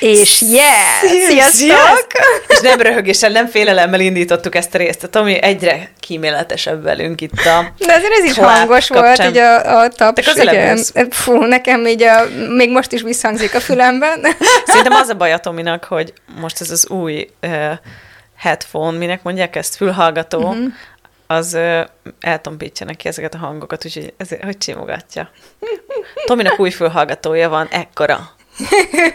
És yeah! Sziasztok! És nem röhögéssel, nem félelemmel indítottuk ezt a részt. Tehát ami egyre kíméletesebb velünk itt a De azért ez is hangos kapcsán. volt, így a, a taps, Te igen. Fú, nekem így a, még most is visszhangzik a fülemben. Szerintem az a baj a Tominak, hogy most ez az új uh, headphone, minek mondják ezt, fülhallgató, uh-huh. az uh, eltompítja neki ezeket a hangokat, úgyhogy ezért, hogy csimogatja. Tominak új fülhallgatója van, ekkora.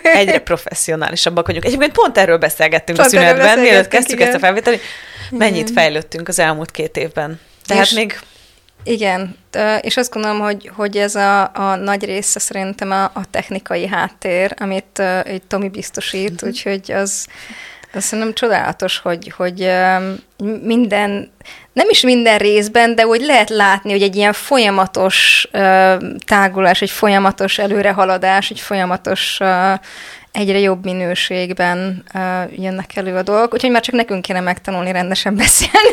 Egyre professzionálisabbak vagyunk. Egyébként pont erről beszélgettünk Pont a szünetben, mielőtt kezdtük ezt a igen. felvételi. Mennyit fejlődtünk az elmúlt két évben. Tehát És- még Igen, és azt gondolom, hogy, hogy ez a, a nagy része szerintem a, a technikai háttér, amit uh, Tomi biztosít, Mhm. úgyhogy az, az szerintem csodálatos, hogy, hogy minden, nem is minden részben, de hogy lehet látni, hogy egy ilyen folyamatos tágulás, egy folyamatos előrehaladás, egy folyamatos egyre jobb minőségben ö, jönnek elő a dolgok, úgyhogy már csak nekünk kéne megtanulni rendesen beszélni.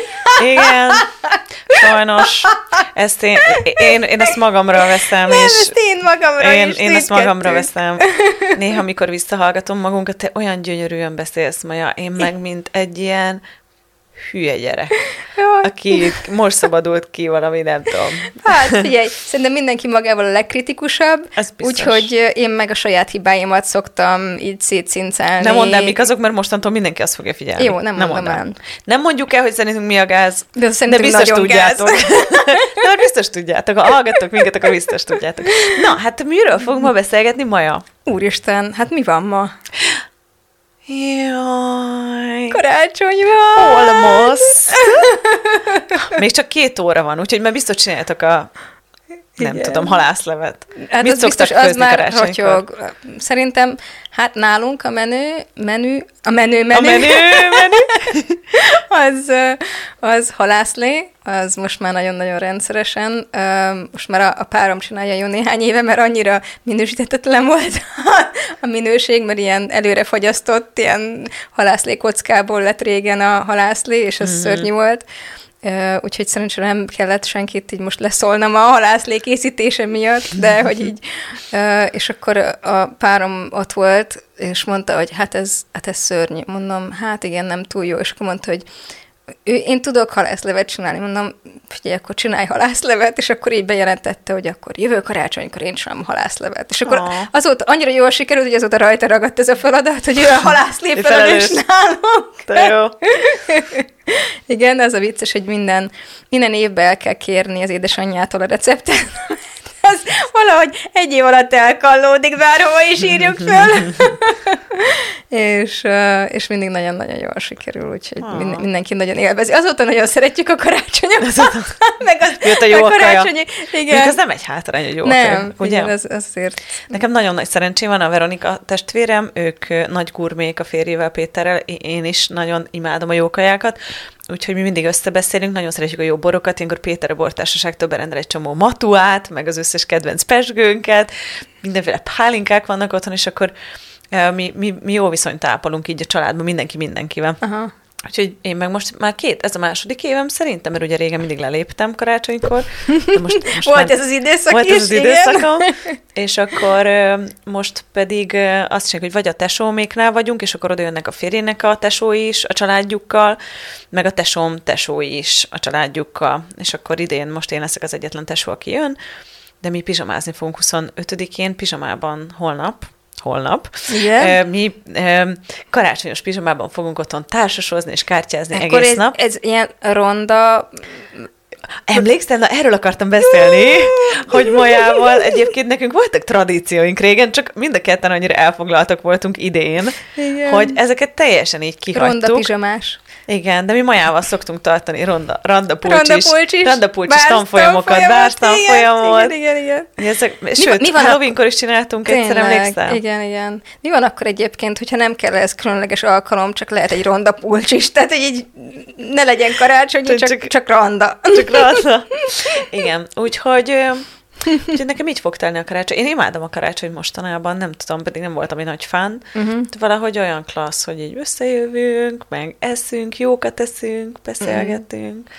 igen, sajnos ezt én, én, én ezt magamra veszem, Nem, és ezt én magamra én, is, én ezt magamra veszem. Néha, amikor visszahallgatom magunkat, te olyan gyönyörűen beszélsz, Maja, én meg, mint egy ilyen hülye gyerek, Jaj. aki most szabadult ki valami, nem tudom. Hát figyelj, szerintem mindenki magával a legkritikusabb, úgyhogy én meg a saját hibáimat szoktam így szétszincálni. Nem mondd el, mik azok, mert mostantól mindenki azt fogja figyelni. Jó, nem mondom mondd el. Nem mondjuk el, hogy szerintünk mi a gáz, De de biztos tudjátok. gáz. de hát biztos tudjátok. Ha hallgattok minket, akkor biztos tudjátok. Na, hát miről fogunk ma beszélgetni, Maja? Úristen, hát mi van ma? Jaj. Karácsony van! Almost. Még csak két óra van, úgyhogy már biztos csináljátok a nem Igen. tudom, halászlevet. Hát Mit az biztos, az már rotyog. Szerintem, hát nálunk a menü, menü, a menü, A menü, menü, az, az halászlé, az most már nagyon-nagyon rendszeresen. Most már a, a párom csinálja jó néhány éve, mert annyira minősítetlen volt a minőség, mert ilyen előre fagyasztott, ilyen halászlé kockából lett régen a halászlé, és az mm. szörnyű volt. Úgyhogy szerencsére nem kellett senkit így most leszólnom a halászlé készítése miatt, de hogy így, és akkor a párom ott volt, és mondta, hogy hát ez, hát ez szörnyű. Mondom, hát igen, nem túl jó, és akkor mondta, hogy ő, én tudok halászlevet csinálni, mondom, figyelj, akkor csinálj halászlevet, és akkor így bejelentette, hogy akkor jövő karácsonykor én csinálom halászlevet. És akkor Ah. azóta annyira jól sikerült, hogy azóta rajta ragadt ez a feladat, hogy ő a halászlé Ő felelős felelős. nálunk. De jó. Igen, az a vicces, hogy minden, minden évben el kell kérni az édesanyjától a receptet. Ez valahogy egy év alatt elkallódik, bárhova is írjuk föl. és, és mindig nagyon-nagyon jól sikerül, úgyhogy Ah. minden, mindenki nagyon élvezi. Azóta nagyon szeretjük a karácsonyokat. meg a, Jött a jó a karácsonyi, Még igen. ez nem egy hátrány, hogy jó nem, akar, ugye? igen, az, azért. Nekem nagyon nagy szerencsém van, a Veronika testvérem, ők nagy gurmék a férjével, Péterrel, én is nagyon imádom a jó kajákat, úgyhogy mi mindig összebeszélünk, nagyon szeretjük a jó borokat, ilyenkor Péter a bortársaságtól berendel egy csomó matuát, meg az összes kedvenc pesgőnket, mindenféle pálinkák vannak otthon, és akkor ö, mi, mi, mi jó viszonyt ápolunk így a családban, mindenki mindenkivel. Aha. Úgyhogy én meg most már két, ez a második évem szerintem, mert ugye régen mindig leléptem karácsonykor. De most, most Volt már- ez az időszak volt is, ez az igen. időszakom, és akkor most pedig azt csináljuk, hogy vagy a tesóméknál vagyunk, és akkor oda jönnek a férjének a tesói is a családjukkal, meg a tesóm tesói is a családjukkal, és akkor idén most én leszek az egyetlen tesó, aki jön, de mi pizsamázni fogunk 25-én, pizsamában holnap, holnap. Igen. Mi karácsonyos pizsamában fogunk otthon társasozni és kártyázni Akkor egész ez, nap. ez ilyen ronda Emlékszel? Na, erről akartam beszélni, hogy Majával egyébként nekünk voltak tradícióink régen, csak mind a ketten annyira elfoglaltak voltunk idén, Igen. hogy ezeket teljesen így kihagytuk. Ronda pizsamás. Igen, de mi majával szoktunk tartani ronda, randa pulcsis, randa pulcsis tanfolyamokat, bárs tanfolyamot. Igen, igen, igen. Ezek, mi, sőt, mi van Halloweenkor is csináltunk tényleg, egyszer, emlékszel? Igen, igen. Mi van akkor egyébként, hogyha nem kell ez különleges alkalom, csak lehet egy ronda pulcsis, tehát így ne legyen karácsony, csak, csak, csak randa. Csak randa. Igen, úgyhogy Úgyhogy nekem így fog telni a karácsony. Én imádom a karácsony mostanában, nem tudom, pedig nem voltam egy nagy fán. Uh-huh. De valahogy olyan klassz, hogy így összejövünk, meg eszünk, jókat eszünk, beszélgetünk. Uh-huh.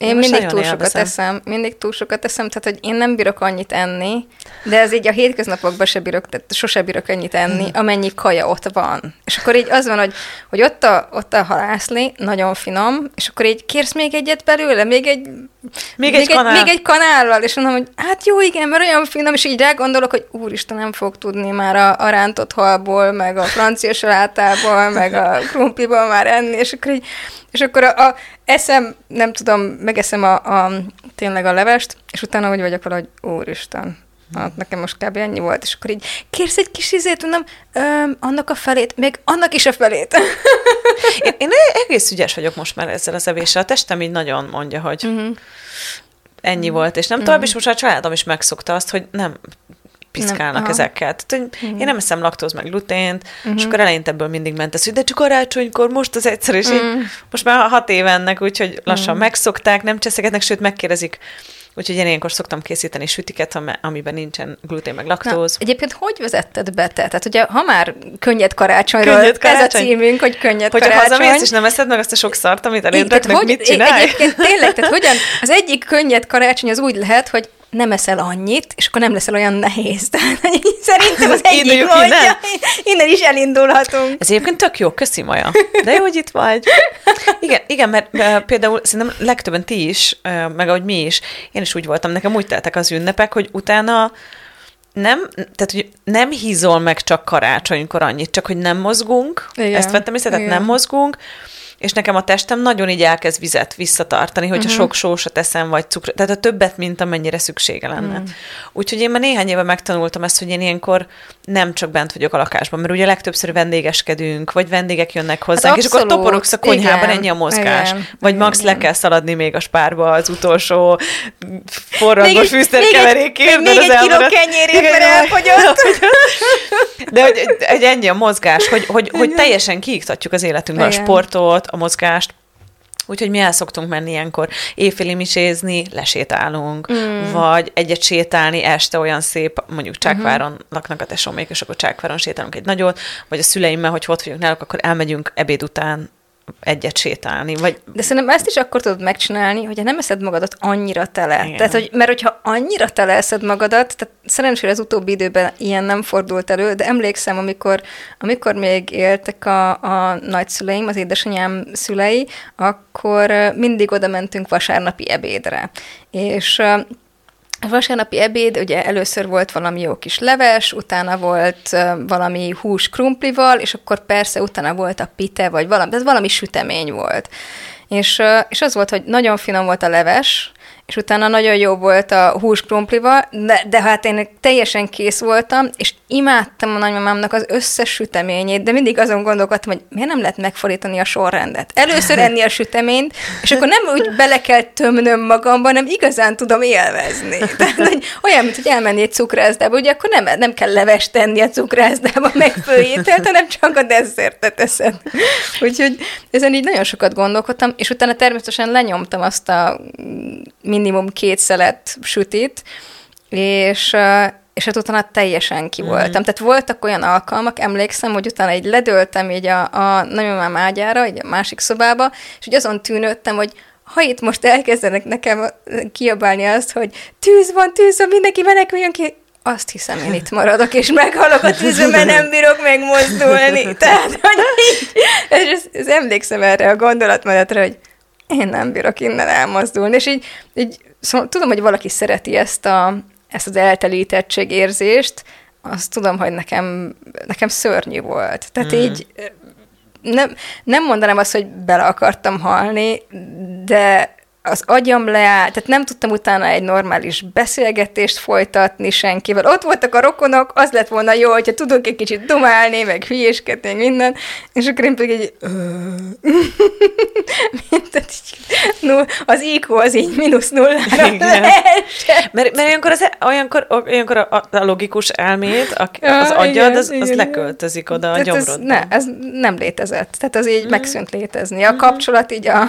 Én Most mindig túl sokat eszem, mindig túl sokat eszem, tehát hogy én nem bírok annyit enni, de ez így a hétköznapokban se bírok, tehát sose bírok ennyit enni, hmm. amennyi kaja ott van. És akkor így az van, hogy, hogy ott, a, ott a halászli, nagyon finom, és akkor így kérsz még egyet belőle, még egy még, még, egy, kanál. még egy kanállal, és mondom, hogy hát jó, igen, mert olyan finom, és így gondolok, hogy úristen, nem fog tudni már a, a rántott halból, meg a francia salátából, meg a krumpliból már enni, és akkor így, és akkor a, a eszem, nem tudom, megeszem a, a, tényleg a levest, és utána úgy vagyok valahogy, úristen, Hát nekem most kb. ennyi volt, és akkor így kérsz egy kis izét, mondom, annak a felét, még annak is a felét. én, én egész ügyes vagyok most már ezzel az evéssel. A testem így nagyon mondja, hogy uh-huh. ennyi uh-huh. volt, és nem uh-huh. tovább, és most a családom is megszokta azt, hogy nem piszkálnak nem, ezekkel. Tehát, hogy uh-huh. én nem eszem laktóz meg glutént, uh-huh. és akkor eleinte ebből mindig ment ez, hogy de csak karácsonykor, most az egyszer, és uh-huh. most már hat évennek, úgyhogy lassan uh-huh. megszokták, nem cseszegetnek, sőt megkérdezik, Úgyhogy én ilyenkor szoktam készíteni sütiket, amiben nincsen glutén meg laktóz. Na, egyébként hogy vezetted be te? Tehát ugye, ha már könnyed karácsonyról, könnyed karácsony. ez a címünk, hogy könnyed Hogyha karácsony. Hogyha hazamész és nem eszed meg azt a sok szart, amit hogy, mit csinálj? Egyébként tényleg, tehát hogyan, az egyik könnyed karácsony az úgy lehet, hogy nem eszel annyit, és akkor nem leszel olyan nehéz. Tehát szerintem az egyik módja, innen. innen is elindulhatunk. Ez egyébként tök jó, köszi Maja. De jó, hogy itt vagy. Igen, igen, mert például szerintem legtöbben ti is, meg ahogy mi is, én is úgy voltam, nekem úgy teltek az ünnepek, hogy utána nem, tehát hogy nem hízol meg csak karácsonykor annyit, csak hogy nem mozgunk, igen, ezt vettem észre, tehát nem mozgunk, és nekem a testem nagyon így elkezd vizet visszatartani, hogyha uh-huh. sok sósat eszem, vagy cukr, tehát a többet, mint amennyire szüksége lenne. Uh-huh. Úgyhogy én már néhány éve megtanultam ezt, hogy én ilyenkor nem csak bent vagyok a lakásban, mert ugye legtöbbször vendégeskedünk, vagy vendégek jönnek hozzánk, hát és akkor toporogsz a konyhában, Igen. ennyi a mozgás. Igen. Vagy Igen. max le kell szaladni még a spárba az utolsó forradó fűszerkeverékért. Még egy, még egy kiló kenyérért, mert elfogyott. De hogy, egy ennyi a mozgás, hogy, hogy, hogy teljesen kiiktatjuk az életünkben a sportot, a mozgást, Úgyhogy mi el szoktunk menni ilyenkor éjféli misézni, lesétálunk, mm. vagy egyet sétálni este olyan szép, mondjuk Csákváron uh-huh. laknak a tesómék, és akkor Csákváron sétálunk egy nagyot, vagy a szüleimmel, hogy ott vagyunk náluk, akkor elmegyünk ebéd után egyet sétálni. Vagy... De szerintem ezt is akkor tudod megcsinálni, hogyha nem eszed magadat annyira tele. Igen. Tehát, hogy, mert hogyha annyira tele eszed magadat, tehát szerencsére az utóbbi időben ilyen nem fordult elő, de emlékszem, amikor, amikor még éltek a, a nagyszüleim, az édesanyám szülei, akkor mindig oda mentünk vasárnapi ebédre. És a vasárnapi ebéd, ugye először volt valami jó kis leves, utána volt valami hús krumplival, és akkor persze utána volt a pite, vagy valami, ez valami sütemény volt. És, és az volt, hogy nagyon finom volt a leves, és utána nagyon jó volt a hús krumplival, de, de hát én teljesen kész voltam, és imádtam a nagymamámnak az összes süteményét, de mindig azon gondolkodtam, hogy miért nem lehet megfordítani a sorrendet. Először enni a süteményt, és akkor nem úgy bele kell tömnöm magamba, hanem igazán tudom élvezni. Tehát, hogy olyan, mint hogy elmenni egy cukrászdába, ugye akkor nem, nem kell levest tenni a cukrászdába, meg főételt, hanem csak a deszertet teszed. Úgyhogy ezen így nagyon sokat gondolkodtam, és utána természetesen lenyomtam azt a minimum két szelet sütit, és, és hát utána teljesen ki voltam. Mm. Tehát voltak olyan alkalmak, emlékszem, hogy utána egy ledöltem így a, a nagymamám ágyára, így a másik szobába, és úgy azon tűnődtem, hogy ha itt most elkezdenek nekem kiabálni azt, hogy tűz van, tűz van, mindenki meneküljön ki, azt hiszem, én itt maradok, és meghalok a tűzön, mert nem bírok megmozdulni. Tehát, hogy így, és ez, ez emlékszem erre a gondolatmenetre, hogy én nem bírok innen elmozdulni. És így, így szóval tudom, hogy valaki szereti ezt, a, ezt az eltelítettség érzést, azt tudom, hogy nekem, nekem szörnyű volt. Tehát mm. így nem, nem mondanám azt, hogy bele akartam halni, de az agyam leáll, tehát nem tudtam utána egy normális beszélgetést folytatni senkivel. Ott voltak a rokonok, az lett volna jó, hogyha tudok egy kicsit dumálni, meg hülyéskedni, minden, és akkor én pedig egy... tehát így, az IQ az így mínusz nullára mert, mert olyankor, az, olyankor, olyankor a, a logikus elmét, a, az agyad, igen, az, az igen, leköltözik oda a gyomrodba. Ne, ez nem létezett. Tehát az így mm. megszűnt létezni. A kapcsolat így a,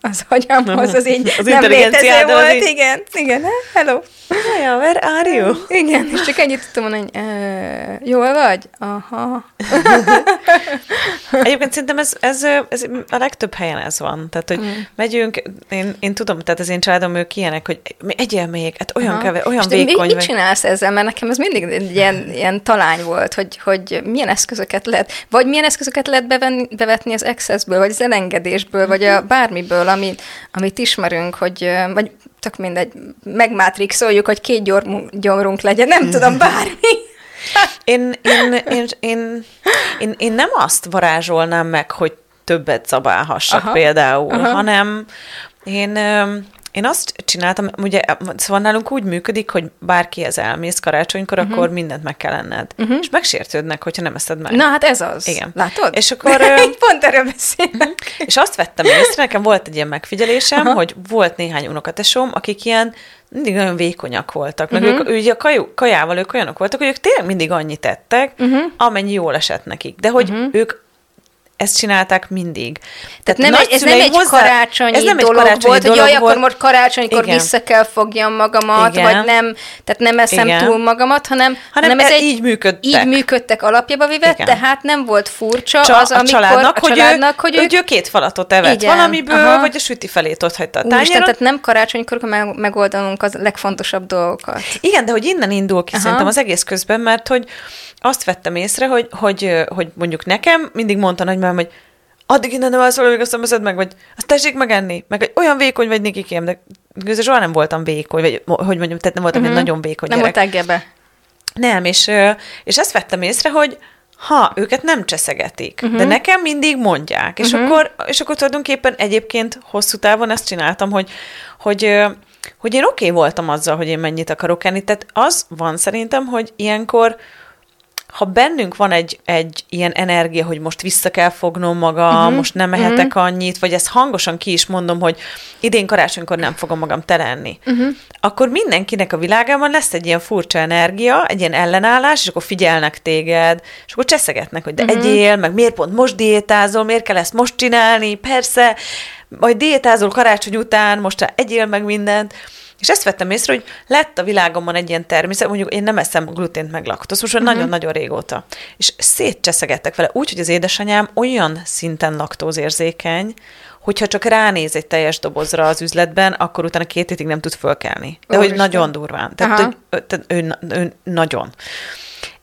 az agyamhoz, az így az nem létező volt. Így... Igen, igen, hello. Hello, where are you? Igen, és csak ennyit tudtam mondani, hogy e, jól vagy? Aha. Egyébként szerintem ez, ez, ez, a legtöbb helyen ez van. Tehát, hogy mm. megyünk, én, én tudom, tehát az én családom ők ilyenek, hogy egyél még, hát olyan, keve, olyan és vékony. Mit, mit csinálsz ezzel? Mert nekem ez mindig egy ilyen, ilyen talány volt, hogy, hogy milyen eszközöket lehet, vagy milyen eszközöket lehet bevenni, bevetni az accessből, vagy az elengedésből, vagy a bármiből, amit, amit ismerünk, hogy, vagy tök mindegy, megmátrixoljuk, hogy két gyomrunk legyen, nem tudom, bármi. Én, én, én, én, én, én nem azt varázsolnám meg, hogy többet zabálhassak aha, például, aha. hanem én én azt csináltam, ugye, szóval nálunk úgy működik, hogy bárkihez elmész karácsonykor, uh-huh. akkor mindent meg kell enned. Uh-huh. És megsértődnek, hogyha nem eszed meg. Na, hát ez az. Igen. Látod? És akkor... Így pont erről beszélek. És azt vettem észre, nekem volt egy ilyen megfigyelésem, uh-huh. hogy volt néhány unokatesom, akik ilyen mindig nagyon vékonyak voltak. Meg uh-huh. ők, ugye a kajú, kajával ők olyanok voltak, hogy ők tényleg mindig annyit tettek, uh-huh. amennyi jól esett nekik. De hogy uh-huh. ők ezt csinálták mindig. Tehát nem egy, ez nem egy hozzá, karácsonyi ez nem dolog karácsonyi volt, dolog hogy jaj, volt. akkor most karácsonykor Igen. vissza kell fogjam magamat, Igen. vagy nem, tehát nem eszem Igen. túl magamat, hanem, hanem, hanem ez e, egy, így működtek. Így működtek alapjába véve, Igen. tehát nem volt furcsa Csa, az, amikor a családnak, a családnak hogy, hogy, ő, ő két falatot evett Igen. valamiből, Aha. vagy a süti felét ott hagyta a tányéron. tehát nem karácsonykor kell megoldanunk az legfontosabb dolgokat. Igen, de hogy innen indul ki Aha. szerintem az egész közben, mert hogy azt vettem észre, hogy, hogy, hogy mondjuk nekem mindig mondta nagymám, hogy addig innen nem alszol, amíg azt nem meg, vagy azt tessék megenni, meg hogy olyan vékony vagy Nikikém, de közben soha nem voltam vékony, vagy hogy mondjam, tehát nem voltam uh-huh. egy nagyon vékony Nem voltál gebe. Nem, és, és ezt vettem észre, hogy ha, őket nem cseszegetik, uh-huh. de nekem mindig mondják, és, uh-huh. akkor, és akkor tulajdonképpen egyébként hosszú távon ezt csináltam, hogy, hogy, hogy én oké okay voltam azzal, hogy én mennyit akarok enni, tehát az van szerintem, hogy ilyenkor ha bennünk van egy, egy ilyen energia, hogy most vissza kell fognom magam, uh-huh. most nem mehetek uh-huh. annyit, vagy ezt hangosan ki is mondom, hogy idén karácsonykor nem fogom magam telenni, uh-huh. akkor mindenkinek a világában lesz egy ilyen furcsa energia, egy ilyen ellenállás, és akkor figyelnek téged, és akkor cseszegetnek, hogy de uh-huh. egyél, meg miért pont most diétázol, miért kell ezt most csinálni, persze, majd diétázol karácsony után, most egyél meg mindent, és ezt vettem észre, hogy lett a világomban egy ilyen természet, mondjuk én nem eszem glutént meg laktosz, most uh-huh. nagyon-nagyon régóta. És szétcseszegettek vele úgy, hogy az édesanyám olyan szinten laktózérzékeny, hogyha csak ránéz egy teljes dobozra az üzletben, akkor utána két hétig nem tud fölkelni. De Ó, hogy nagyon durván. Tehát, hogy, tehát ő, ő nagyon.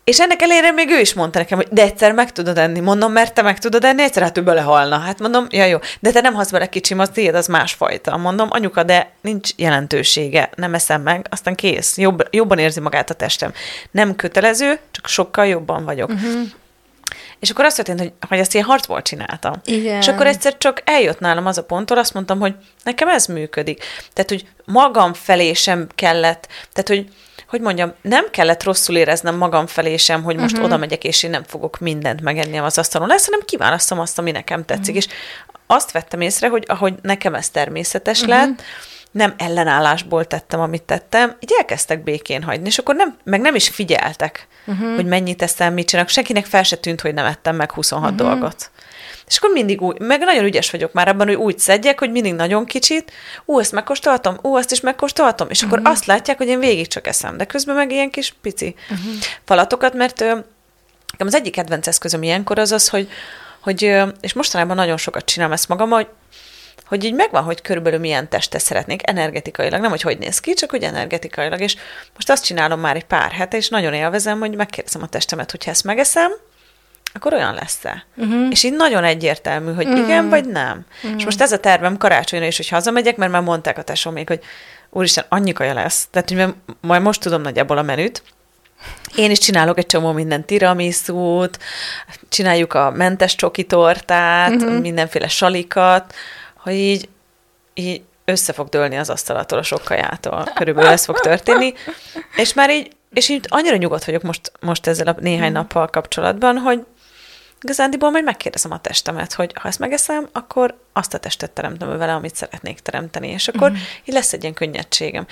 És ennek ellenére még ő is mondta nekem, hogy de egyszer meg tudod enni. Mondom, mert te meg tudod enni, egyszer hát ő belehalna. Hát mondom, ja jó, de te nem hasz bele kicsim, az tiéd, az másfajta. Mondom, anyuka, de nincs jelentősége, nem eszem meg, aztán kész. Jobb, jobban érzi magát a testem. Nem kötelező, csak sokkal jobban vagyok. Uh-huh. És akkor azt történt, hogy, hogy ezt ilyen harcból csináltam. Igen. És akkor egyszer csak eljött nálam az a ponttól, azt mondtam, hogy nekem ez működik. Tehát, hogy magam felé sem kellett, tehát, hogy hogy mondjam, nem kellett rosszul éreznem magam felé sem, hogy most uh-huh. oda megyek, és én nem fogok mindent megenni az asztalon lesz, hanem kiválasztom azt, ami nekem tetszik. Uh-huh. És azt vettem észre, hogy ahogy nekem ez természetes uh-huh. lett, nem ellenállásból tettem, amit tettem, így elkezdtek békén hagyni, és akkor nem, meg nem is figyeltek, uh-huh. hogy mennyit teszem, mit csinálok. Senkinek fel se tűnt, hogy nem ettem meg 26 uh-huh. dolgot. És akkor mindig úgy, meg nagyon ügyes vagyok már abban, hogy úgy szedjek, hogy mindig nagyon kicsit, ú, ezt megkóstoltam, ú, azt is megkóstoltam, és akkor uh-huh. azt látják, hogy én végig csak eszem, de közben meg ilyen kis pici uh-huh. falatokat, mert ö, az egyik kedvenc eszközöm ilyenkor az az, hogy, hogy és mostanában nagyon sokat csinálom ezt magam, hogy hogy így megvan, hogy körülbelül milyen testet szeretnék energetikailag, nem hogy hogy néz ki, csak hogy energetikailag, és most azt csinálom már egy pár hete, és nagyon élvezem, hogy megkérdezem a testemet, hogy ezt megeszem, akkor olyan lesz-e? Uh-huh. És így nagyon egyértelmű, hogy uh-huh. igen vagy nem. Uh-huh. És most ez a tervem karácsonyra is, hogy hazamegyek, mert már mondták a tesómék, hogy úristen, annyi kaja lesz. Tehát, hogy majd most tudom nagyjából a menüt, én is csinálok egy csomó minden tiramisút, csináljuk a mentes csoki tortát, uh-huh. mindenféle salikat, hogy így, így össze fog dőlni az asztalatól a sok kajától. Körülbelül ez fog történni. És már így, és így annyira nyugodt vagyok most, most ezzel a néhány mm. nappal kapcsolatban, hogy igazándiból majd megkérdezem a testemet, hogy ha ezt megeszem, akkor azt a testet teremtem vele, amit szeretnék teremteni, és akkor uh-huh. így lesz egy ilyen könnyedségem.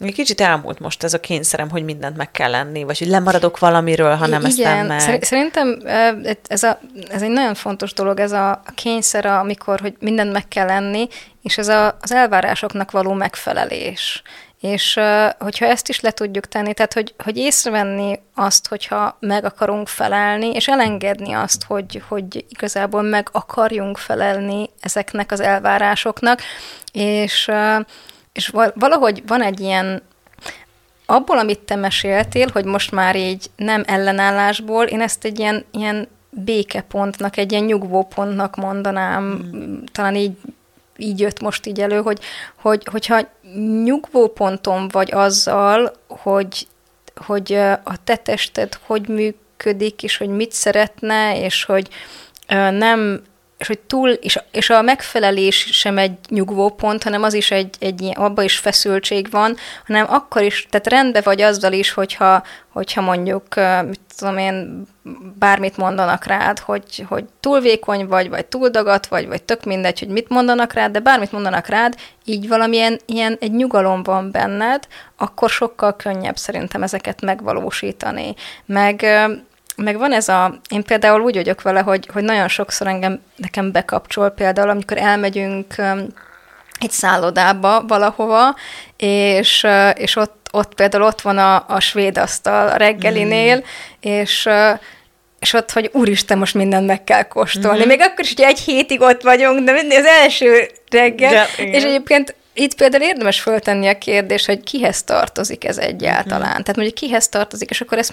Egy kicsit elmúlt most ez a kényszerem, hogy mindent meg kell lenni, vagy hogy lemaradok valamiről, ha nem Igen, ezt meg. Szerintem ez, a, ez egy nagyon fontos dolog, ez a kényszer, amikor, hogy mindent meg kell lenni, és ez a, az elvárásoknak való megfelelés. És hogyha ezt is le tudjuk tenni, tehát hogy, hogy észrevenni azt, hogyha meg akarunk felelni, és elengedni azt, hogy, hogy igazából meg akarjunk felelni ezeknek az elvárásoknak, és, és valahogy van egy ilyen abból, amit te meséltél, hogy most már így nem ellenállásból, én ezt egy ilyen, ilyen békepontnak, egy ilyen nyugvópontnak mondanám, mm. talán így így jött most így elő, hogy, hogy hogyha nyugvó ponton vagy azzal, hogy, hogy a te tested hogy működik, és hogy mit szeretne, és hogy nem és hogy túl, és, és a megfelelés sem egy nyugvó pont, hanem az is egy, egy abban is feszültség van, hanem akkor is, tehát rendben vagy azzal is, hogyha, hogyha mondjuk, mit tudom én, bármit mondanak rád, hogy, hogy túl vékony vagy, vagy túl dagat vagy, vagy tök mindegy, hogy mit mondanak rád, de bármit mondanak rád, így valamilyen ilyen egy nyugalom van benned, akkor sokkal könnyebb szerintem ezeket megvalósítani. Meg meg van ez a, én például úgy vagyok vele, hogy, hogy nagyon sokszor engem, nekem bekapcsol például, amikor elmegyünk egy szállodába valahova, és, és ott, ott például ott van a, a svéd asztal a reggelinél, mm. és és ott, hogy úristen, most mindent meg kell kóstolni. Mm-hmm. Még akkor is, hogy egy hétig ott vagyunk, de mindig az első reggel. De, és egyébként itt például érdemes föltenni a kérdést, hogy kihez tartozik ez egyáltalán. Mm-hmm. Tehát mondjuk kihez tartozik, és akkor ez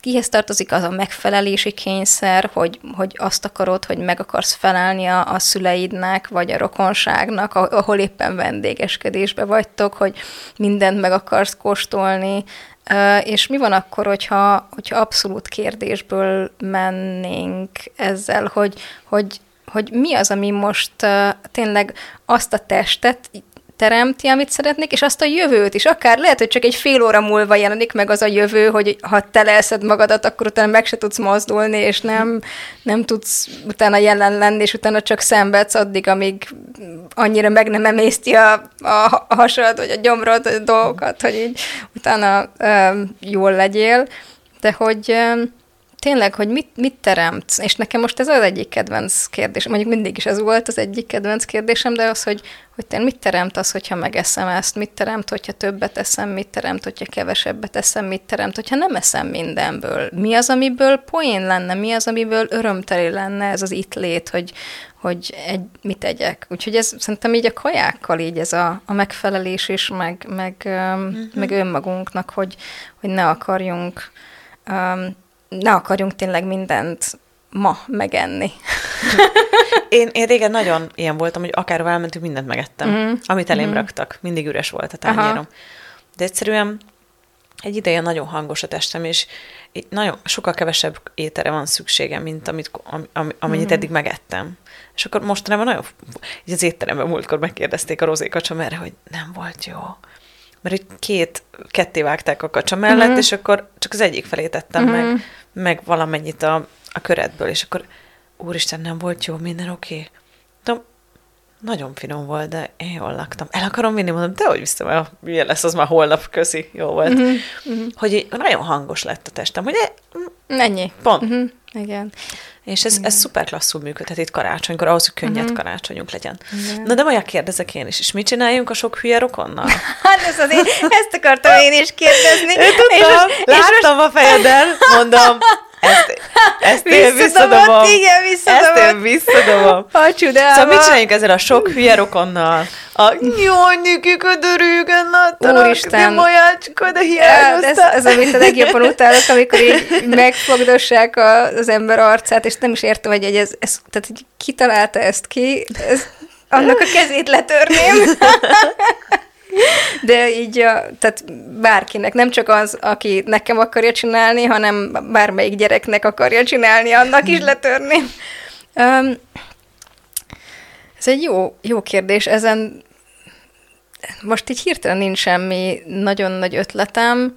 kihez tartozik az a megfelelési kényszer, hogy, hogy azt akarod, hogy meg akarsz felelni a, a szüleidnek, vagy a rokonságnak, ahol éppen vendégeskedésbe vagytok, hogy mindent meg akarsz kóstolni, és mi van akkor, hogyha, hogyha abszolút kérdésből mennénk ezzel, hogy, hogy, hogy mi az, ami most tényleg azt a testet teremti, amit szeretnék, és azt a jövőt is. Akár lehet, hogy csak egy fél óra múlva jelenik meg az a jövő, hogy ha te leszed magadat, akkor utána meg se tudsz mozdulni, és nem, nem tudsz utána jelen lenni, és utána csak szenvedsz addig, amíg annyira meg nem emészti a, a, hasad, vagy a gyomrod, a dolgokat, hogy így utána um, jól legyél. De hogy um, tényleg, hogy mit, mit teremtsz? És nekem most ez az egyik kedvenc kérdés. Mondjuk mindig is ez volt az egyik kedvenc kérdésem, de az, hogy, hogy te mit teremt az, hogyha megeszem ezt, mit teremt, hogyha többet eszem, mit teremt, hogyha kevesebbet eszem, mit teremt, hogyha nem eszem mindenből. Mi az, amiből poén lenne, mi az, amiből örömteli lenne ez az itt lét, hogy, hogy egy, mit tegyek. Úgyhogy ez szerintem így a kajákkal így ez a, a megfelelés is, meg, meg, uh-huh. meg önmagunknak, hogy, hogy ne akarjunk um, ne akarjunk tényleg mindent ma megenni. én, én régen nagyon ilyen voltam, hogy akárhol elmentünk, mindent megettem. Mm. Amit elém mm. raktak. Mindig üres volt a tányérom. De egyszerűen egy ideje nagyon hangos a testem, és nagyon sokkal kevesebb étere van szükségem, mint amit, am, am, amennyit mm. eddig megettem. És akkor mostanában nagyon, így az étteremben múltkor megkérdezték a rozékacsa merre, hogy nem volt jó mert egy két, ketté vágták a kacsa mellett, uh-huh. és akkor csak az egyik felé tettem uh-huh. meg, meg valamennyit a, a köretből, és akkor úristen, nem volt jó, minden oké. Okay. Tudom, nagyon finom volt, de én jól laktam. El akarom vinni, mondom, de hogy vissza, mert milyen lesz, az már holnap, köszi, jó volt. Uh-huh. Uh-huh. Hogy nagyon hangos lett a testem, hogy Ennyi. Pont. Uh-huh. Igen. És ez, ez szuper klasszul működhet itt karácsonykor, ahhoz, hogy könnyed uh-huh. karácsonyunk legyen. Igen. Na de majd kérdezek én is, és mit csináljunk a sok hülye rokonnal? hát ez azért, ezt akartam én is kérdezni. Én tudtam, és most, láttam és most... a fejedel, mondom, ezt, ezt én visszadobom. Igen, visszadobom. Ezt én visszadobom. Ha csodálva. Szóval mit csináljunk ezzel a sok hülye rokonnal? A Nikik, de régen láttalak, Úristen. Majácska, de hiányoztál. Ez, ez, amit a legjobban utálok, amikor így megfogdossák az ember arcát, és nem is értem, hogy ez, ez tehát hogy kitalálta ezt ki, ez, annak a kezét letörném. De így, tehát bárkinek, nem csak az, aki nekem akarja csinálni, hanem bármelyik gyereknek akarja csinálni, annak is letörni. Um, ez egy jó, jó kérdés, ezen most így hirtelen nincs semmi nagyon nagy ötletem.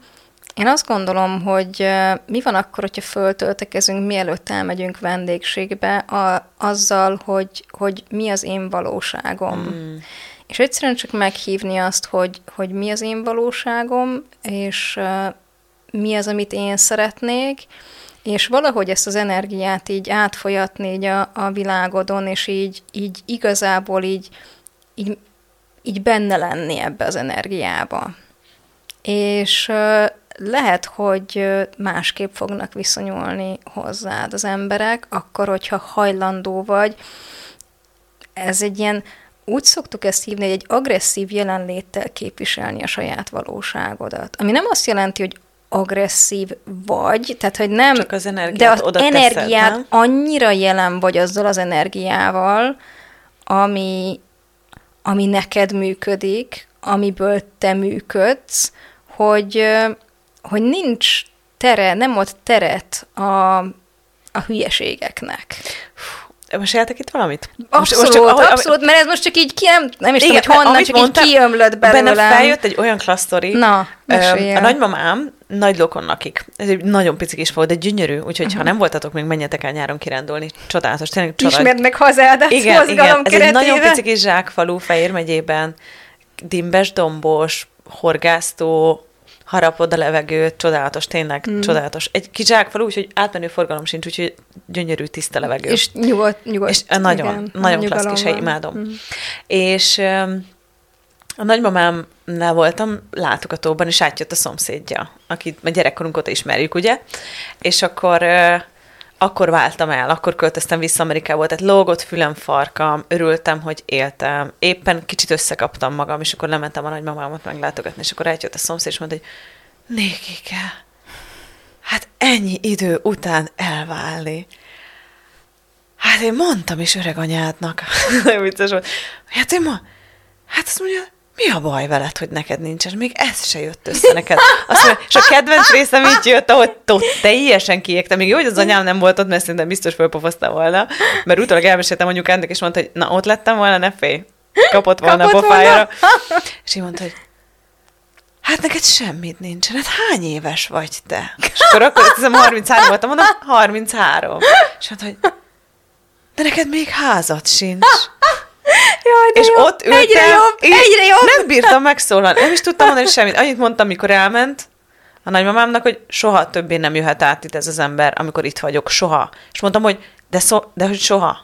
Én azt gondolom, hogy mi van akkor, hogyha föltöltekezünk, mielőtt elmegyünk vendégségbe, a, azzal, hogy, hogy mi az én valóságom. Mm. És egyszerűen csak meghívni azt, hogy, hogy mi az én valóságom, és mi az, amit én szeretnék, és valahogy ezt az energiát így átfolyatni így a, a világodon, és így, így igazából így, így, így benne lenni ebbe az energiába. És lehet, hogy másképp fognak viszonyulni hozzád az emberek, akkor, hogyha hajlandó vagy, ez egy ilyen, úgy szoktuk ezt hívni, hogy egy agresszív jelenléttel képviselni a saját valóságodat. Ami nem azt jelenti, hogy agresszív vagy, tehát hogy nem, Csak az energiát de az oda energiát teszed, nem? annyira jelen vagy azzal az energiával, ami, ami neked működik, amiből te működsz, hogy, hogy nincs tere, nem ott teret a, a hülyeségeknek. Most éltek itt valamit? Abszolút, most, most csak, ahogy, abszolút, mert ez most csak így ki nem, nem is Igen, tudom, hogy honnan, csak mondtál, így kiömlött belőlem. Benne feljött egy olyan klasztori. Na, Öm, meséljél. A nagymamám nagy lokon lakik. Ez egy nagyon picik is volt, de gyönyörű, úgyhogy uh-huh. ha nem voltatok, még menjetek el nyáron kirándulni. Csodálatos, tényleg család. Ismerd meg hazádat igen, igen, ez egy nagyon pici kis zsákfalu Fehér megyében, dimbes, dombos, horgásztó, harapod a levegőt, csodálatos, tényleg mm. csodálatos. Egy kis zsákfalu, úgyhogy átmenő forgalom sincs, úgyhogy gyönyörű, tiszta levegő. És nyugodt, nyugodt. És eh, nagyon, igen, nagyon klassz kis hely, imádom. Mm. És a nagymamámnál voltam látogatóban, és átjött a szomszédja, akit a gyerekkorunk óta ismerjük, ugye? És akkor ö, akkor váltam el, akkor költöztem vissza Amerikába, tehát lógott fülem, farkam, örültem, hogy éltem. Éppen kicsit összekaptam magam, és akkor lementem a nagymamámat meglátogatni, és akkor eljött a szomszéd, és mondta, hogy Nékike, hát ennyi idő után elválni. Hát én mondtam is öreg anyádnak, vicces volt, hát én ma, hát azt mondja, mi a baj veled, hogy neked nincsen? Még ez se jött össze neked. Azt mondja, és a kedvenc részem így jött, ahogy ott teljesen kiégtem. Még jó, hogy az anyám nem volt ott, mert szerintem biztos fölpofozta volna. Mert utólag elmeséltem anyukának, és mondta, hogy na, ott lettem volna, ne félj. Kapott volna Kapott a pofájára. És így mondta, hogy hát neked semmit nincsen, hát hány éves vagy te? És akkor akkor hiszem 33 voltam, mondom, 33. És mondta, hogy de neked még házad sincs. Jaj, de És jó. ott ültem, Egyre jobb, egyre jobb. Nem bírtam megszólalni, nem is tudtam mondani semmit. Annyit mondtam, mikor elment a nagymamámnak, hogy soha többé nem jöhet át itt ez az ember, amikor itt vagyok. Soha. És mondtam, hogy de, szó, de hogy soha.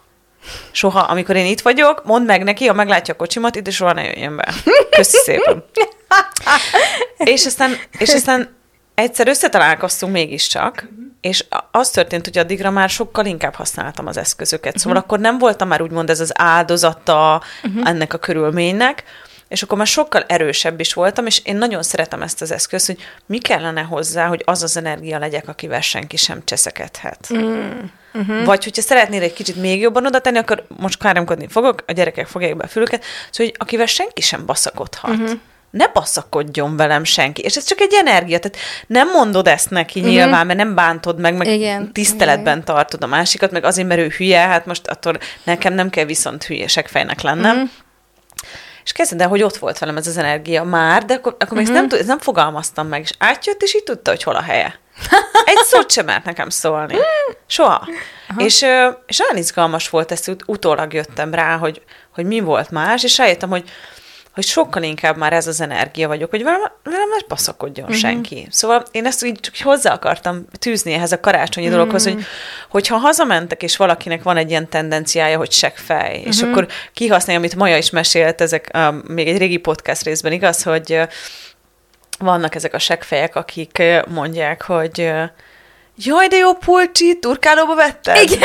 Soha, amikor én itt vagyok, mondd meg neki, ha meglátja a kocsimat, itt soha ne jöjjön be. Köszi szépen. és aztán, és aztán egyszer összetalálkoztunk mégiscsak, és az történt, hogy addigra már sokkal inkább használtam az eszközöket. Szóval uh-huh. akkor nem voltam már úgymond ez az áldozata uh-huh. ennek a körülménynek, és akkor már sokkal erősebb is voltam, és én nagyon szeretem ezt az eszközt, hogy mi kellene hozzá, hogy az az energia legyek, akivel senki sem cseszekedhet. Uh-huh. Vagy hogyha szeretnél egy kicsit még jobban oda tenni, akkor most káromkodni fogok, a gyerekek fogják be a fülüket, szóval, hogy akivel senki sem baszakodhat. Uh-huh ne baszakodjon velem senki. És ez csak egy energia, tehát nem mondod ezt neki uh-huh. nyilván, mert nem bántod meg, meg Igen. tiszteletben Igen. tartod a másikat, meg azért, mert ő hülye, hát most attól nekem nem kell viszont hülyesek fejnek lennem. Uh-huh. És kezded el, hogy ott volt velem ez az energia már, de akkor, akkor még ezt nem, ezt nem fogalmaztam meg, és átjött, és így tudta, hogy hol a helye. Egy szót sem mert nekem szólni. Soha. És, és olyan izgalmas volt, ezt ut- utólag jöttem rá, hogy, hogy mi volt más, és rájöttem, hogy hogy sokkal inkább már ez az energia vagyok, hogy velem, velem ne baszakodjon uh-huh. senki. Szóval én ezt így csak hozzá akartam tűzni ehhez a karácsonyi uh-huh. dologhoz, hogy hogyha hazamentek, és valakinek van egy ilyen tendenciája, hogy seggfej, uh-huh. és akkor kihasználja, amit Maja is mesélt, ezek uh, még egy régi podcast részben, igaz, hogy uh, vannak ezek a seggfejek, akik uh, mondják, hogy uh, Jaj, de jó pulcsi, turkálóba vetted? Igen.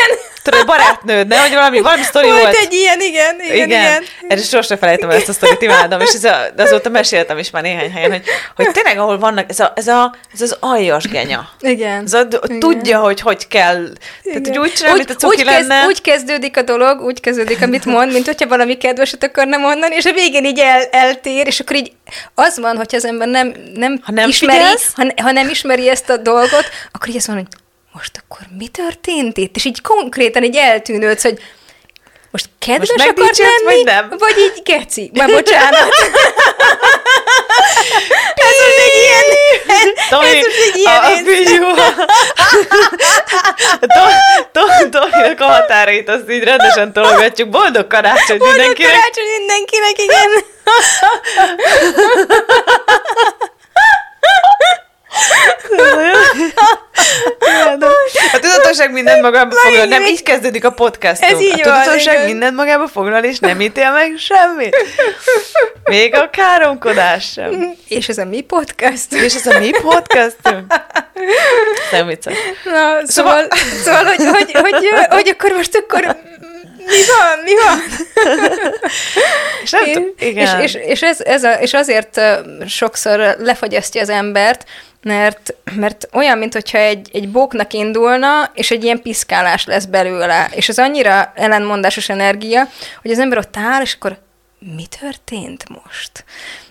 Tudod, barátnőd, ne? Hogy valami, valami sztori volt. Volt egy ilyen, igen, igen, igen. igen. Erre sosem felejtem el ezt a sztorit, imádom, és ez a, azóta meséltem is már néhány helyen, hogy, hogy tényleg, ahol vannak, ez, a, ez, a, ez az aljas genya. Igen. Ez a, igen. tudja, hogy hogy kell. Tehát, hogy úgy csinál, úgy, mint a cuki úgy, lenne. kezd, úgy kezdődik a dolog, úgy kezdődik, amit mond, mint hogyha valami kedveset akarna mondani, és a végén így el, eltér, és akkor így az van, hogyha az ember nem, nem, ha nem ismeri, figyelsz? ha, ha nem ismeri ezt a dolgot, akkor így azt van, hogy most akkor mi történt itt? És így konkrétan így eltűnődsz, hogy most kedves Most akart lenni, vagy nem? vagy így geci. Már bocsánat. ilyen... Tomi, ez most egy ilyen a, a To- Tominak a határait azt így rendesen tologatjuk. Boldog karácsony Boldog mindenkinek! karácsony mindenkinek, igen. A tudatosság mindent magába foglal. Nem így kezdődik a podcast. Ez így a tudatosság mindent magába foglal, és nem ítél meg semmit. Még a káromkodás sem. És ez a mi podcast? És ez a mi podcastunk? Nem vicces. Na, szóval, szóval hogy, hogy, hogy, hogy, akkor most akkor mi van, mi van? És nem tudom, igen. és, és, és, ez, ez a, és azért sokszor lefogyasztja az embert, mert, mert olyan, mintha egy, egy bóknak indulna, és egy ilyen piszkálás lesz belőle. És ez annyira ellenmondásos energia, hogy az ember ott áll, és akkor mi történt most?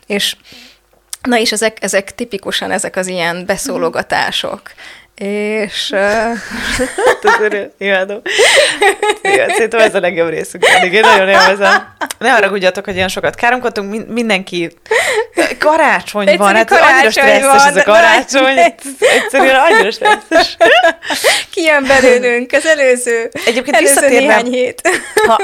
És na és ezek, ezek tipikusan ezek az ilyen beszólogatások. És uh, imádom. Igen, szerintem ez a legjobb részünk. Pedig én nagyon élvezem. Ne haragudjatok, hogy ilyen sokat káromkodtunk, min- mindenki karácsony Egyszerű van, hát annyira karácsony stresszes van, ez a karácsony, de- egyszerűen annyira stresszes. kijön belőlünk az előző, Egyébként előző visszatérve- néhány hét. Ha,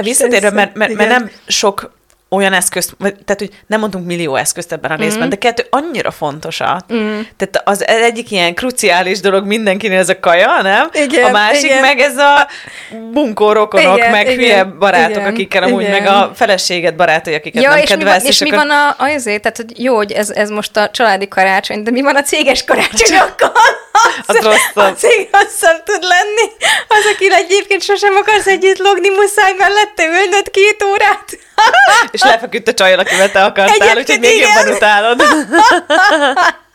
visszatérve, mert, mert, mert nem sok olyan eszközt, tehát hogy nem mondunk millió eszközt ebben a részben, de kettő annyira fontosat. Mm. Tehát az egyik ilyen kruciális dolog mindenkinél ez a kaja, nem? Igen, a másik igen. meg ez a bunkó rokonok, Igen, meg igen, hülye barátok, igen, akikkel amúgy igen. meg a feleséged barátai, akiket Ja, nem és mi, van, kedvelsz. és mi akkor- van a, azért, tehát hogy jó, hogy ez, ez most a családi karácsony, de mi van a céges karácsonyokkal? Az rosszabb. A cég rosszabb tud lenni. Az, aki egyébként sosem akarsz együtt logni, muszáj mellette ülnöd két órát. És lefeküdt a csajjal, akivel te akartál, Egyébként úgyhogy még igen. jobban utálod.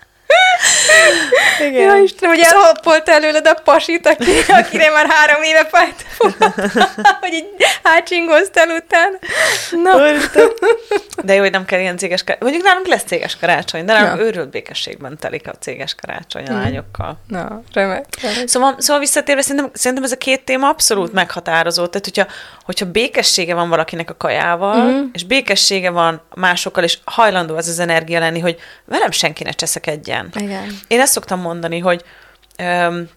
igen. Ja, Istenem, hogy elhappolt előled a pasit, aki, akire már három éve fájt, hogy így hátsingoztál utána. Na. De jó, hogy nem kell ilyen céges karácsony. Mondjuk nálunk lesz céges karácsony, de nálunk Ja. őrült békességben telik a céges karácsony a lányokkal. na remek. remek. Szóval, szóval visszatérve, szerintem, szerintem ez a két téma abszolút meghatározó. Tehát, hogyha, hogyha békessége van valakinek a kajával, mm. és békessége van másokkal, és hajlandó az az energia lenni, hogy velem senki ne cseszekedjen. Igen. Én ezt szoktam mondani, hogy öm,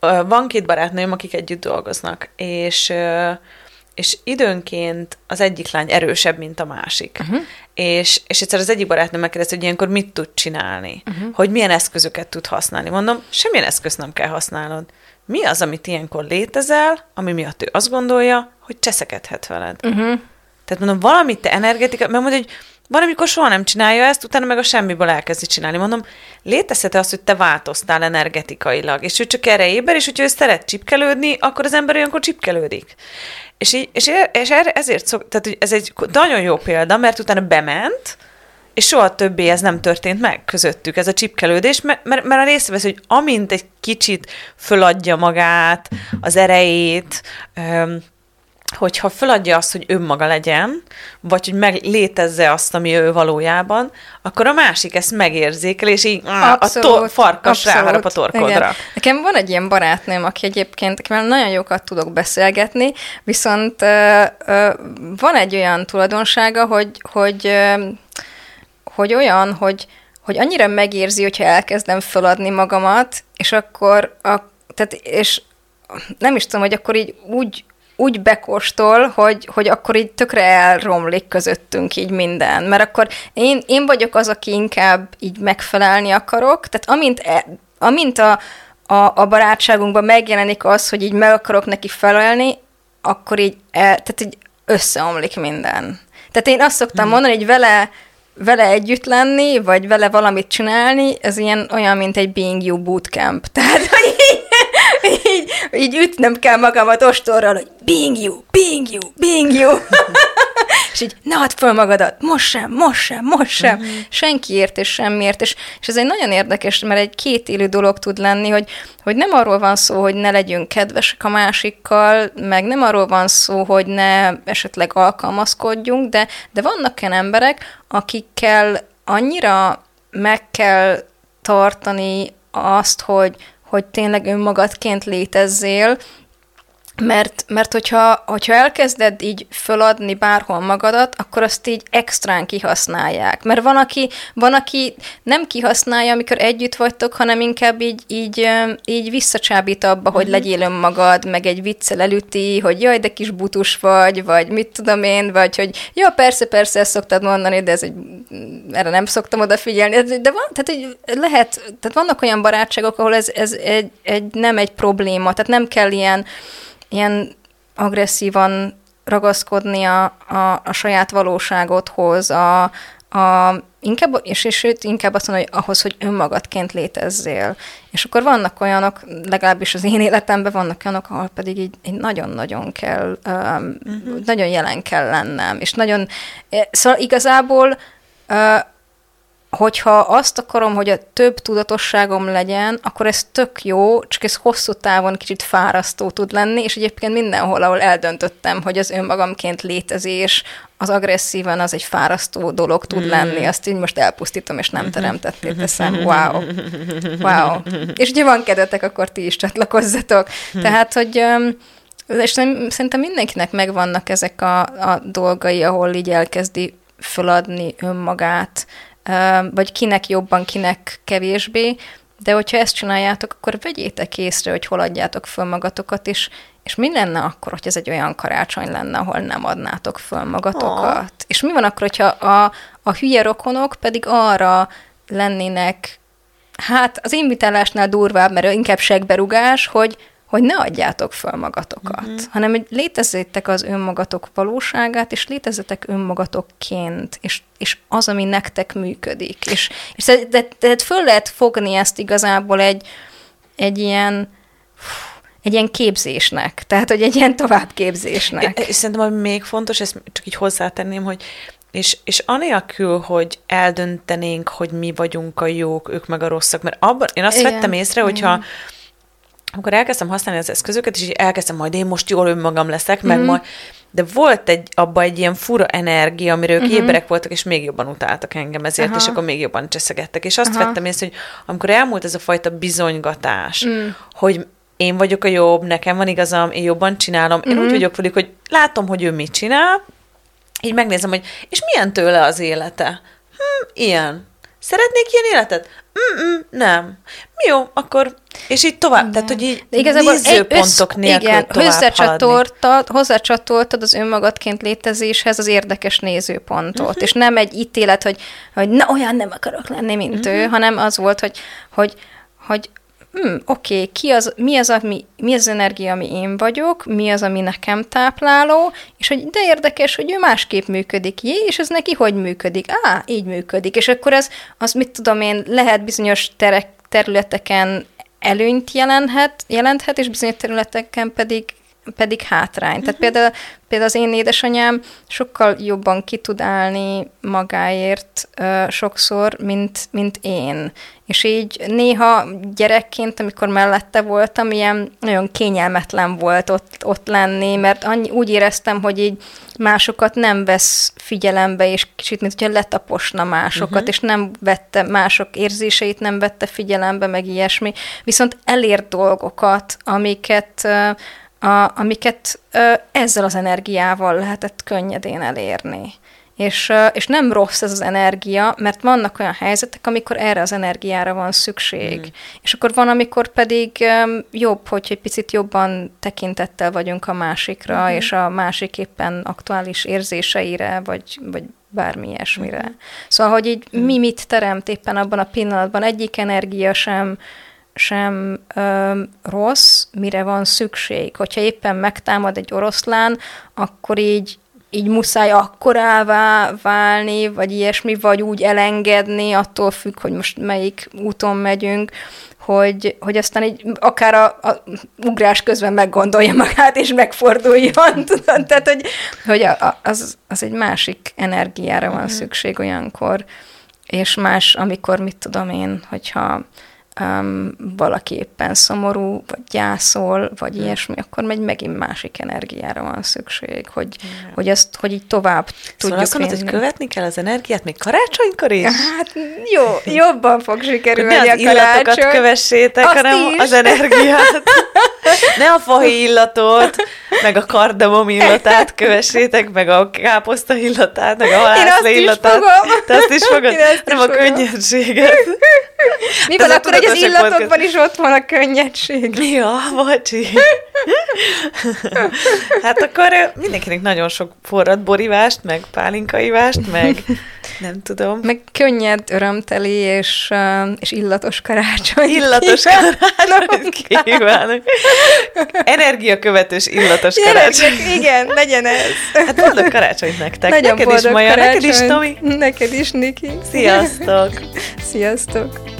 ö, van két barátnőm, akik együtt dolgoznak, és ö, és időnként az egyik lány erősebb, mint a másik. Uh-huh. És, és egyszer az egyik barátnőm megkérdezte, hogy ilyenkor mit tud csinálni, uh-huh. hogy milyen eszközöket tud használni. Mondom, semmilyen eszközt nem kell használnod. Mi az, amit ilyenkor létezel, ami miatt ő azt gondolja, hogy cseszekedhet veled? Uh-huh. Tehát mondom, valamit te energetika, mert mondod, hogy van, amikor soha nem csinálja ezt, utána meg a semmiből elkezdi csinálni. Mondom, létezhet az, hogy te változtál energetikailag, és ő csak erre éber, és hogyha ő szeret csipkelődni, akkor az ember olyankor csipkelődik. És, így, és, er- és ezért szok, tehát ez egy nagyon jó példa, mert utána bement, és soha többé ez nem történt meg közöttük, ez a csipkelődés, mert, mert, mert a részvesz, hogy amint egy kicsit föladja magát, az erejét, öm, hogyha föladja azt, hogy önmaga legyen, vagy hogy meg létezze azt, ami ő valójában, akkor a másik ezt megérzékel, és így á, a to- farkas ráharap a torkodra. Igen. Nekem van egy ilyen barátnőm, aki egyébként, akivel nagyon jókat tudok beszélgetni, viszont ö, ö, van egy olyan tulajdonsága, hogy, hogy, ö, hogy olyan, hogy, hogy annyira megérzi, hogyha elkezdem feladni magamat, és akkor, a, tehát, és nem is tudom, hogy akkor így úgy, úgy bekóstol, hogy, hogy akkor így tökre elromlik közöttünk így minden. Mert akkor én, én vagyok az, aki inkább így megfelelni akarok, tehát amint, e, amint a, a, a barátságunkban megjelenik az, hogy így meg akarok neki felelni, akkor így, el, tehát így összeomlik minden. Tehát én azt szoktam hmm. mondani, hogy vele, vele együtt lenni, vagy vele valamit csinálni, ez ilyen olyan, mint egy Being You bootcamp. Tehát, hogy így, ütnöm kell magamat ostorral, hogy being you, being you, being you. és így ne add föl magadat, most sem, most sem, most sem. Uh-huh. Senkiért és semmiért. És, és ez egy nagyon érdekes, mert egy két élő dolog tud lenni, hogy, hogy nem arról van szó, hogy ne legyünk kedvesek a másikkal, meg nem arról van szó, hogy ne esetleg alkalmazkodjunk, de, de vannak olyan emberek, akikkel annyira meg kell tartani azt, hogy, hogy tényleg önmagadként létezzél, mert, mert hogyha, hogyha elkezded így föladni bárhol magadat, akkor azt így extrán kihasználják. Mert van aki, van, aki nem kihasználja, amikor együtt vagytok, hanem inkább így, így, így visszacsábít abba, hogy mhm. legyél önmagad, meg egy viccel elüti, hogy jaj, de kis butus vagy, vagy mit tudom én, vagy hogy ja, persze, persze, ezt szoktad mondani, de ez egy, erre nem szoktam odafigyelni. De van, tehát egy, lehet, tehát vannak olyan barátságok, ahol ez, ez egy, egy, nem egy probléma, tehát nem kell ilyen ilyen agresszívan ragaszkodni a, a, a saját valóságodhoz, a, a, inkább, és, és sőt, inkább azt mondom, hogy ahhoz, hogy önmagadként létezzél. És akkor vannak olyanok, legalábbis az én életemben vannak olyanok, ahol pedig így, így nagyon-nagyon kell, um, uh-huh. nagyon jelen kell lennem, és nagyon, eh, szóval igazából uh, hogyha azt akarom, hogy a több tudatosságom legyen, akkor ez tök jó, csak ez hosszú távon kicsit fárasztó tud lenni, és egyébként mindenhol, ahol eldöntöttem, hogy az önmagamként létezés, az agresszívan az egy fárasztó dolog tud mm. lenni, azt így most elpusztítom, és nem teremtettél teszem. Wow. Wow. És ugye van kedvetek, akkor ti is csatlakozzatok. Tehát, hogy és szerintem mindenkinek megvannak ezek a, a dolgai, ahol így elkezdi föladni önmagát, vagy kinek jobban, kinek kevésbé, de hogyha ezt csináljátok, akkor vegyétek észre, hogy hol adjátok föl magatokat, és, és mi lenne akkor, hogy ez egy olyan karácsony lenne, ahol nem adnátok föl magatokat? Oh. És mi van akkor, hogyha a, a hülye rokonok pedig arra lennének, hát az invitálásnál durvább, mert inkább segberugás, hogy hogy ne adjátok föl magatokat, uh-huh. hanem hogy létezzétek az önmagatok valóságát, és létezzetek önmagatokként, és, és az, ami nektek működik. És, és de, de föl lehet fogni ezt igazából egy, egy ilyen egy ilyen képzésnek, tehát, hogy egy ilyen továbbképzésnek. És szerintem, ami még fontos, ezt csak így hozzátenném, hogy és, és anélkül, hogy eldöntenénk, hogy mi vagyunk a jók, ők meg a rosszak, mert abban én azt Igen. vettem észre, hogyha Igen akkor elkezdtem használni az eszközöket, és elkezdtem majd én most jól önmagam leszek, mm-hmm. meg mhm. majd, de volt egy, abban egy ilyen fura energia, amire ők mm-hmm. éberek voltak, és még jobban utáltak engem ezért, Aha. és akkor még jobban cseszegettek. És azt Aha. vettem észre, hogy amikor elmúlt ez a fajta bizonygatás, mm. hogy én vagyok a jobb, nekem van igazam, én jobban csinálom, én mm-hmm. úgy mhm. vagyok velük, hogy látom, hogy ő mit csinál, így megnézem, hogy és milyen tőle az élete? Hm, ilyen. Szeretnék ilyen életet? Mm-mm, nem. Jó, akkor és így tovább, igen. tehát hogy így De igazából nézőpontok egy, nélkül igen, hozzácsatoltad, hozzácsatoltad az önmagadként létezéshez az érdekes nézőpontot, uh-huh. és nem egy ítélet, hogy, hogy na olyan nem akarok lenni, mint uh-huh. ő, hanem az volt, hogy, hogy, hogy hm, oké, ki az, mi, az, ami, mi az energia, ami én vagyok, mi az, ami nekem tápláló, és hogy de érdekes, hogy ő másképp működik, jé, és ez neki hogy működik? Á, így működik, és akkor ez, az mit tudom én, lehet bizonyos terek, területeken előnyt jelenthet, jelenthet, és bizonyos területeken pedig pedig hátrány. Uh-huh. Tehát például, például az én édesanyám sokkal jobban ki tud állni magáért uh, sokszor, mint, mint én. És így néha gyerekként, amikor mellette voltam, ilyen nagyon kényelmetlen volt ott, ott lenni, mert annyi, úgy éreztem, hogy így másokat nem vesz figyelembe, és kicsit, mint hogyha letaposna másokat, uh-huh. és nem vette mások érzéseit, nem vette figyelembe, meg ilyesmi. Viszont elért dolgokat, amiket a, amiket ö, ezzel az energiával lehetett könnyedén elérni. És, ö, és nem rossz ez az energia, mert vannak olyan helyzetek, amikor erre az energiára van szükség. Mm. És akkor van, amikor pedig ö, jobb, hogy egy picit jobban tekintettel vagyunk a másikra, mm. és a másik éppen aktuális érzéseire, vagy, vagy bármi ilyesmire. Mm. Szóval, hogy így mm. mi mit teremt éppen abban a pillanatban, egyik energia sem sem ö, rossz, mire van szükség. Hogyha éppen megtámad egy oroszlán, akkor így így muszáj akkorává válni, vagy ilyesmi, vagy úgy elengedni, attól függ, hogy most melyik úton megyünk, hogy, hogy aztán így akár a, a ugrás közben meggondolja magát, és megforduljon, tudod? Tehát, hogy, hogy a, a, az, az egy másik energiára van uh-huh. szükség olyankor, és más, amikor, mit tudom én, hogyha um, valaki éppen szomorú, vagy gyászol, vagy hmm. ilyesmi, akkor megy megint másik energiára van szükség, hogy, hmm. hogy ezt, hogy így tovább szóval tudjuk azt mondod, hogy követni kell az energiát még karácsonykor is? Hát jó, jobban fog sikerülni ne a az illatokat kövessétek, azt hanem is. az energiát. Ne a fahi illatot, meg a kardamom illatát kövessétek, meg a káposzta illatát, meg a halászlé illatát. Te azt is fogod? Nem a könnyedséget. Mi van akkor, hogy az illatokban is ott van a könnyedség? Ja, bocsi. hát akkor mindenkinek nagyon sok forrad borivást, meg pálinkaivást, meg nem tudom. Meg könnyed, örömteli és, és illatos karácsony. Illatos karácsony kívánok. Energiakövetős illatos karácsony. Igen, legyen ez. Hát boldog karácsonyt nektek. Nagyon neked is, Maja, neked is, Tomi. Neked is, Niki. Sziasztok. Sziasztok.